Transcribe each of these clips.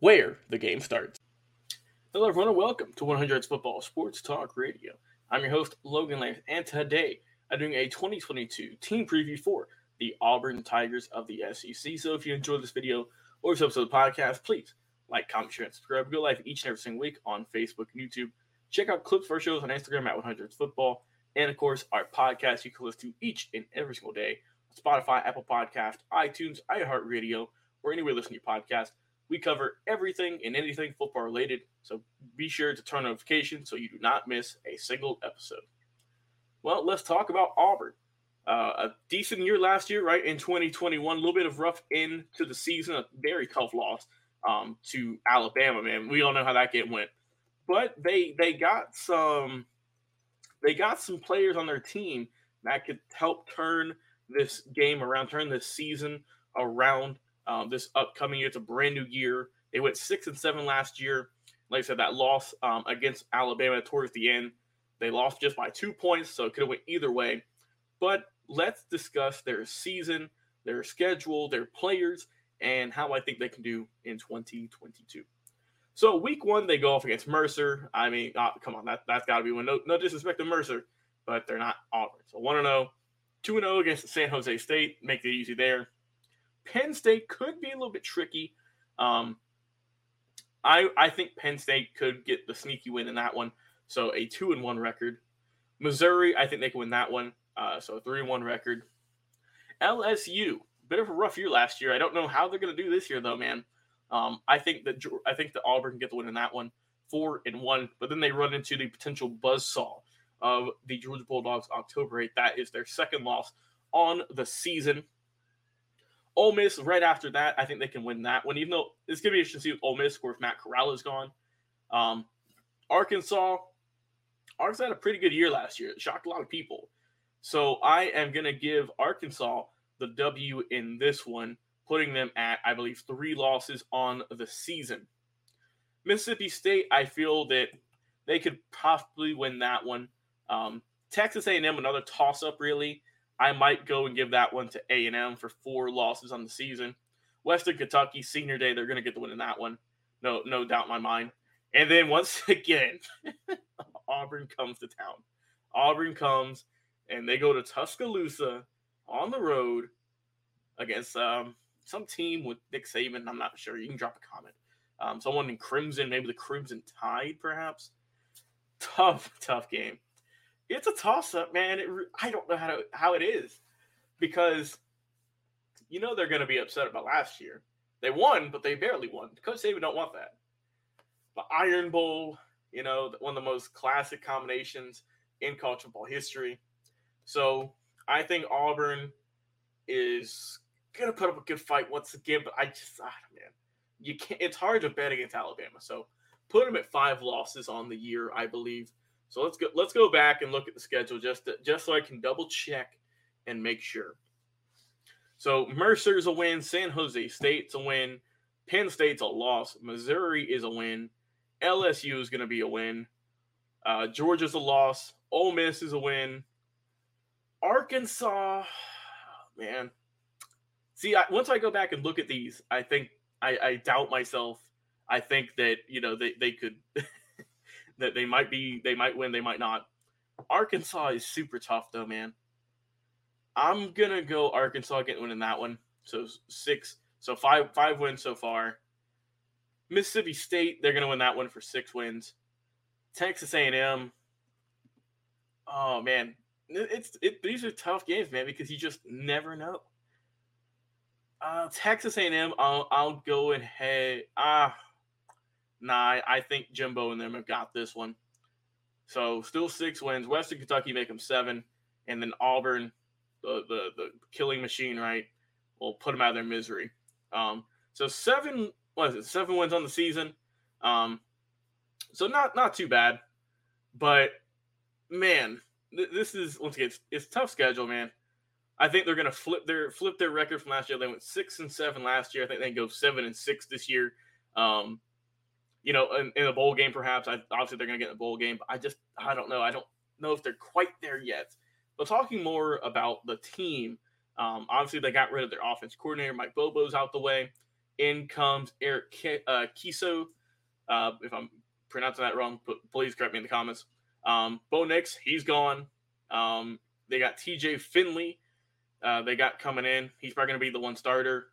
where the game starts. Hello, everyone, and welcome to 100 Football Sports Talk Radio. I'm your host, Logan Lance, and today I'm doing a 2022 team preview for the Auburn Tigers of the SEC. So if you enjoyed this video or this episode of the podcast, please like, comment, share, and subscribe. We Go live each and every single week on Facebook and YouTube. Check out clips for our shows on Instagram at 100 Football. And of course, our podcast you can listen to each and every single day on Spotify, Apple Podcast, iTunes, iHeartRadio, or anywhere you listen to your podcast. We cover everything and anything football related, so be sure to turn notifications so you do not miss a single episode. Well, let's talk about Auburn. Uh, a decent year last year, right? In 2021, a little bit of rough end to the season, a very tough loss um, to Alabama. Man, we all know how that game went, but they they got some they got some players on their team that could help turn this game around, turn this season around um, this upcoming year. It's a brand new year. They went six and seven last year. Like I said, that loss um, against Alabama towards the end, they lost just by two points, so it could have went either way. But let's discuss their season, their schedule, their players, and how I think they can do in 2022. So week one, they go off against Mercer. I mean, oh, come on, that, that's got to be one. No, no disrespect to Mercer, but they're not Auburn. So 1 0, 2 0 against San Jose State. Make it easy there. Penn State could be a little bit tricky. Um, I I think Penn State could get the sneaky win in that one. So a two and one record. Missouri, I think they can win that one. Uh, so a three and one record. LSU, bit of a rough year last year. I don't know how they're going to do this year though, man. Um, I think that I think the Auburn can get the win in that one, four and one. But then they run into the potential buzz saw of the Georgia Bulldogs October 8th. That is their second loss on the season. Ole Miss right after that, I think they can win that one. Even though it's gonna be interesting to see with Ole Miss or if Matt Corral is gone. Um, Arkansas, Arkansas had a pretty good year last year. It shocked a lot of people. So I am gonna give Arkansas the W in this one, putting them at I believe three losses on the season. Mississippi State, I feel that they could possibly win that one. Um, Texas A&M, another toss-up, really. I might go and give that one to A and M for four losses on the season. Western Kentucky Senior Day, they're going to get the win in that one, no no doubt in my mind. And then once again, Auburn comes to town. Auburn comes and they go to Tuscaloosa on the road against um, some team with Nick Saban. I'm not sure. You can drop a comment. Um, someone in Crimson, maybe the Crimson Tide, perhaps. Tough, tough game it's a toss up, man. It, I don't know how to, how it is because you know they're going to be upset about last year. They won, but they barely won. Coach Saban don't want that. The Iron Bowl, you know, one of the most classic combinations in college football history. So I think Auburn is gonna put up a good fight once again. But I just, ah, man, you can't. It's hard to bet against Alabama. So put them at five losses on the year, I believe. So let's go let's go back and look at the schedule just to, just so I can double check and make sure. So Mercer's a win, San Jose State's a win, Penn State's a loss, Missouri is a win, LSU is going to be a win, uh, Georgia's a loss, Ole Miss is a win, Arkansas, man. See, I, once I go back and look at these, I think I, I doubt myself. I think that you know they, they could that they might be they might win, they might not. Arkansas is super tough though, man. I'm gonna go Arkansas getting winning that one. So six, so five five wins so far. Mississippi State, they're gonna win that one for six wins. Texas A&M. Oh man, it's it. These are tough games, man, because you just never know. Uh, Texas A&M, I'll I'll go ahead. Ah, nah, I think Jimbo and them have got this one. So still six wins. Western Kentucky make them seven, and then Auburn, the the the killing machine, right? Will put them out of their misery. Um, so seven what is it? Seven wins on the season. Um, so not not too bad, but man, th- this is once again it's, it's tough schedule, man. I think they're gonna flip their flip their record from last year. They went six and seven last year. I think they go seven and six this year. Um, you know, in, in a bowl game, perhaps. I, obviously, they're going to get in the bowl game. But I just, I don't know. I don't know if they're quite there yet. But talking more about the team, um, obviously they got rid of their offense coordinator. Mike Bobo's out the way. In comes Eric Ke- uh, Kiesau. Uh, if I'm pronouncing that wrong, please correct me in the comments. Um, Bo Nix, he's gone. Um, they got TJ Finley. Uh, they got coming in. He's probably going to be the one starter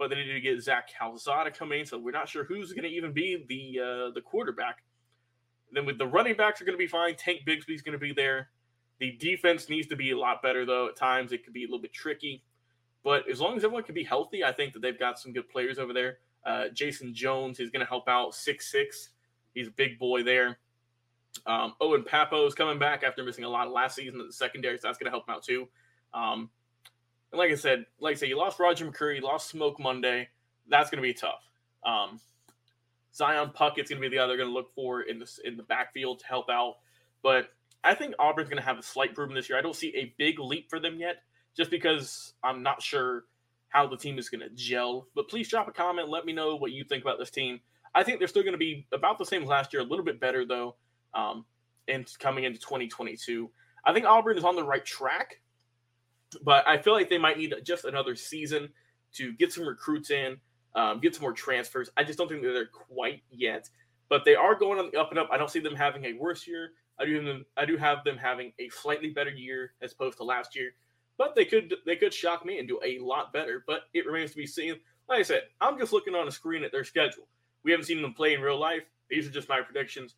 but they needed to get Zach Calzada coming in, so we're not sure who's going to even be the uh, the quarterback. Then with the running backs are going to be fine. Tank Bigsby's going to be there. The defense needs to be a lot better though. At times it could be a little bit tricky, but as long as everyone can be healthy, I think that they've got some good players over there. Uh, Jason Jones is going to help out six six. He's a big boy there. Um, Owen Pappoe is coming back after missing a lot last season at the secondary, so that's going to help him out too. Um, and like I said, like I said, you lost Roger McCreary, you lost Smoke Monday. That's going to be tough. Um, Zion Puckett's going to be the other going to look for in the in the backfield to help out. But I think Auburn's going to have a slight improvement this year. I don't see a big leap for them yet, just because I'm not sure how the team is going to gel. But please drop a comment. Let me know what you think about this team. I think they're still going to be about the same as last year, a little bit better though. Um, and coming into 2022, I think Auburn is on the right track. But I feel like they might need just another season to get some recruits in, um, get some more transfers. I just don't think they're there quite yet. But they are going on the up and up. I don't see them having a worse year. I do them, I do have them having a slightly better year as opposed to last year. But they could they could shock me and do a lot better. But it remains to be seen. Like I said, I'm just looking on a screen at their schedule. We haven't seen them play in real life. These are just my predictions.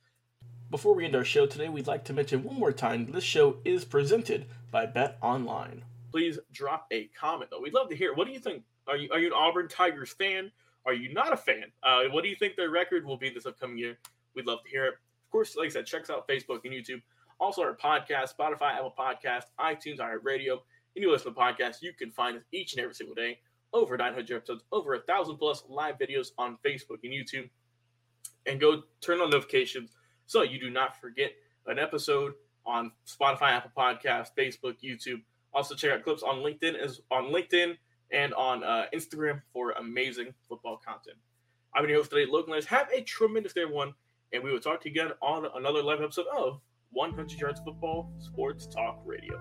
Before we end our show today, we'd like to mention one more time this show is presented by Bet Online please drop a comment though. We'd love to hear. What do you think? Are you are you an Auburn Tigers fan? Are you not a fan? Uh, what do you think their record will be this upcoming year? We'd love to hear it. Of course, like I said, check us out Facebook and YouTube. Also, our podcast, Spotify, Apple Podcast, iTunes, iHeartRadio. And you listen to podcasts, you can find us each and every single day. Over 900 episodes, over a thousand plus live videos on Facebook and YouTube. And go turn on notifications so you do not forget an episode on Spotify, Apple Podcast, Facebook, YouTube, also, check out clips on LinkedIn as on LinkedIn and on uh, Instagram for amazing football content. I've been your host today, Logan Lance. Have a tremendous day, everyone, and we will talk to you again on another live episode of 100 Yards Football Sports Talk Radio.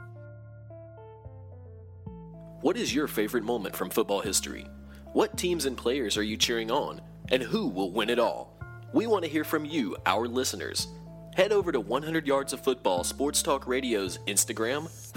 What is your favorite moment from football history? What teams and players are you cheering on? And who will win it all? We want to hear from you, our listeners. Head over to 100 Yards of Football Sports Talk Radio's Instagram,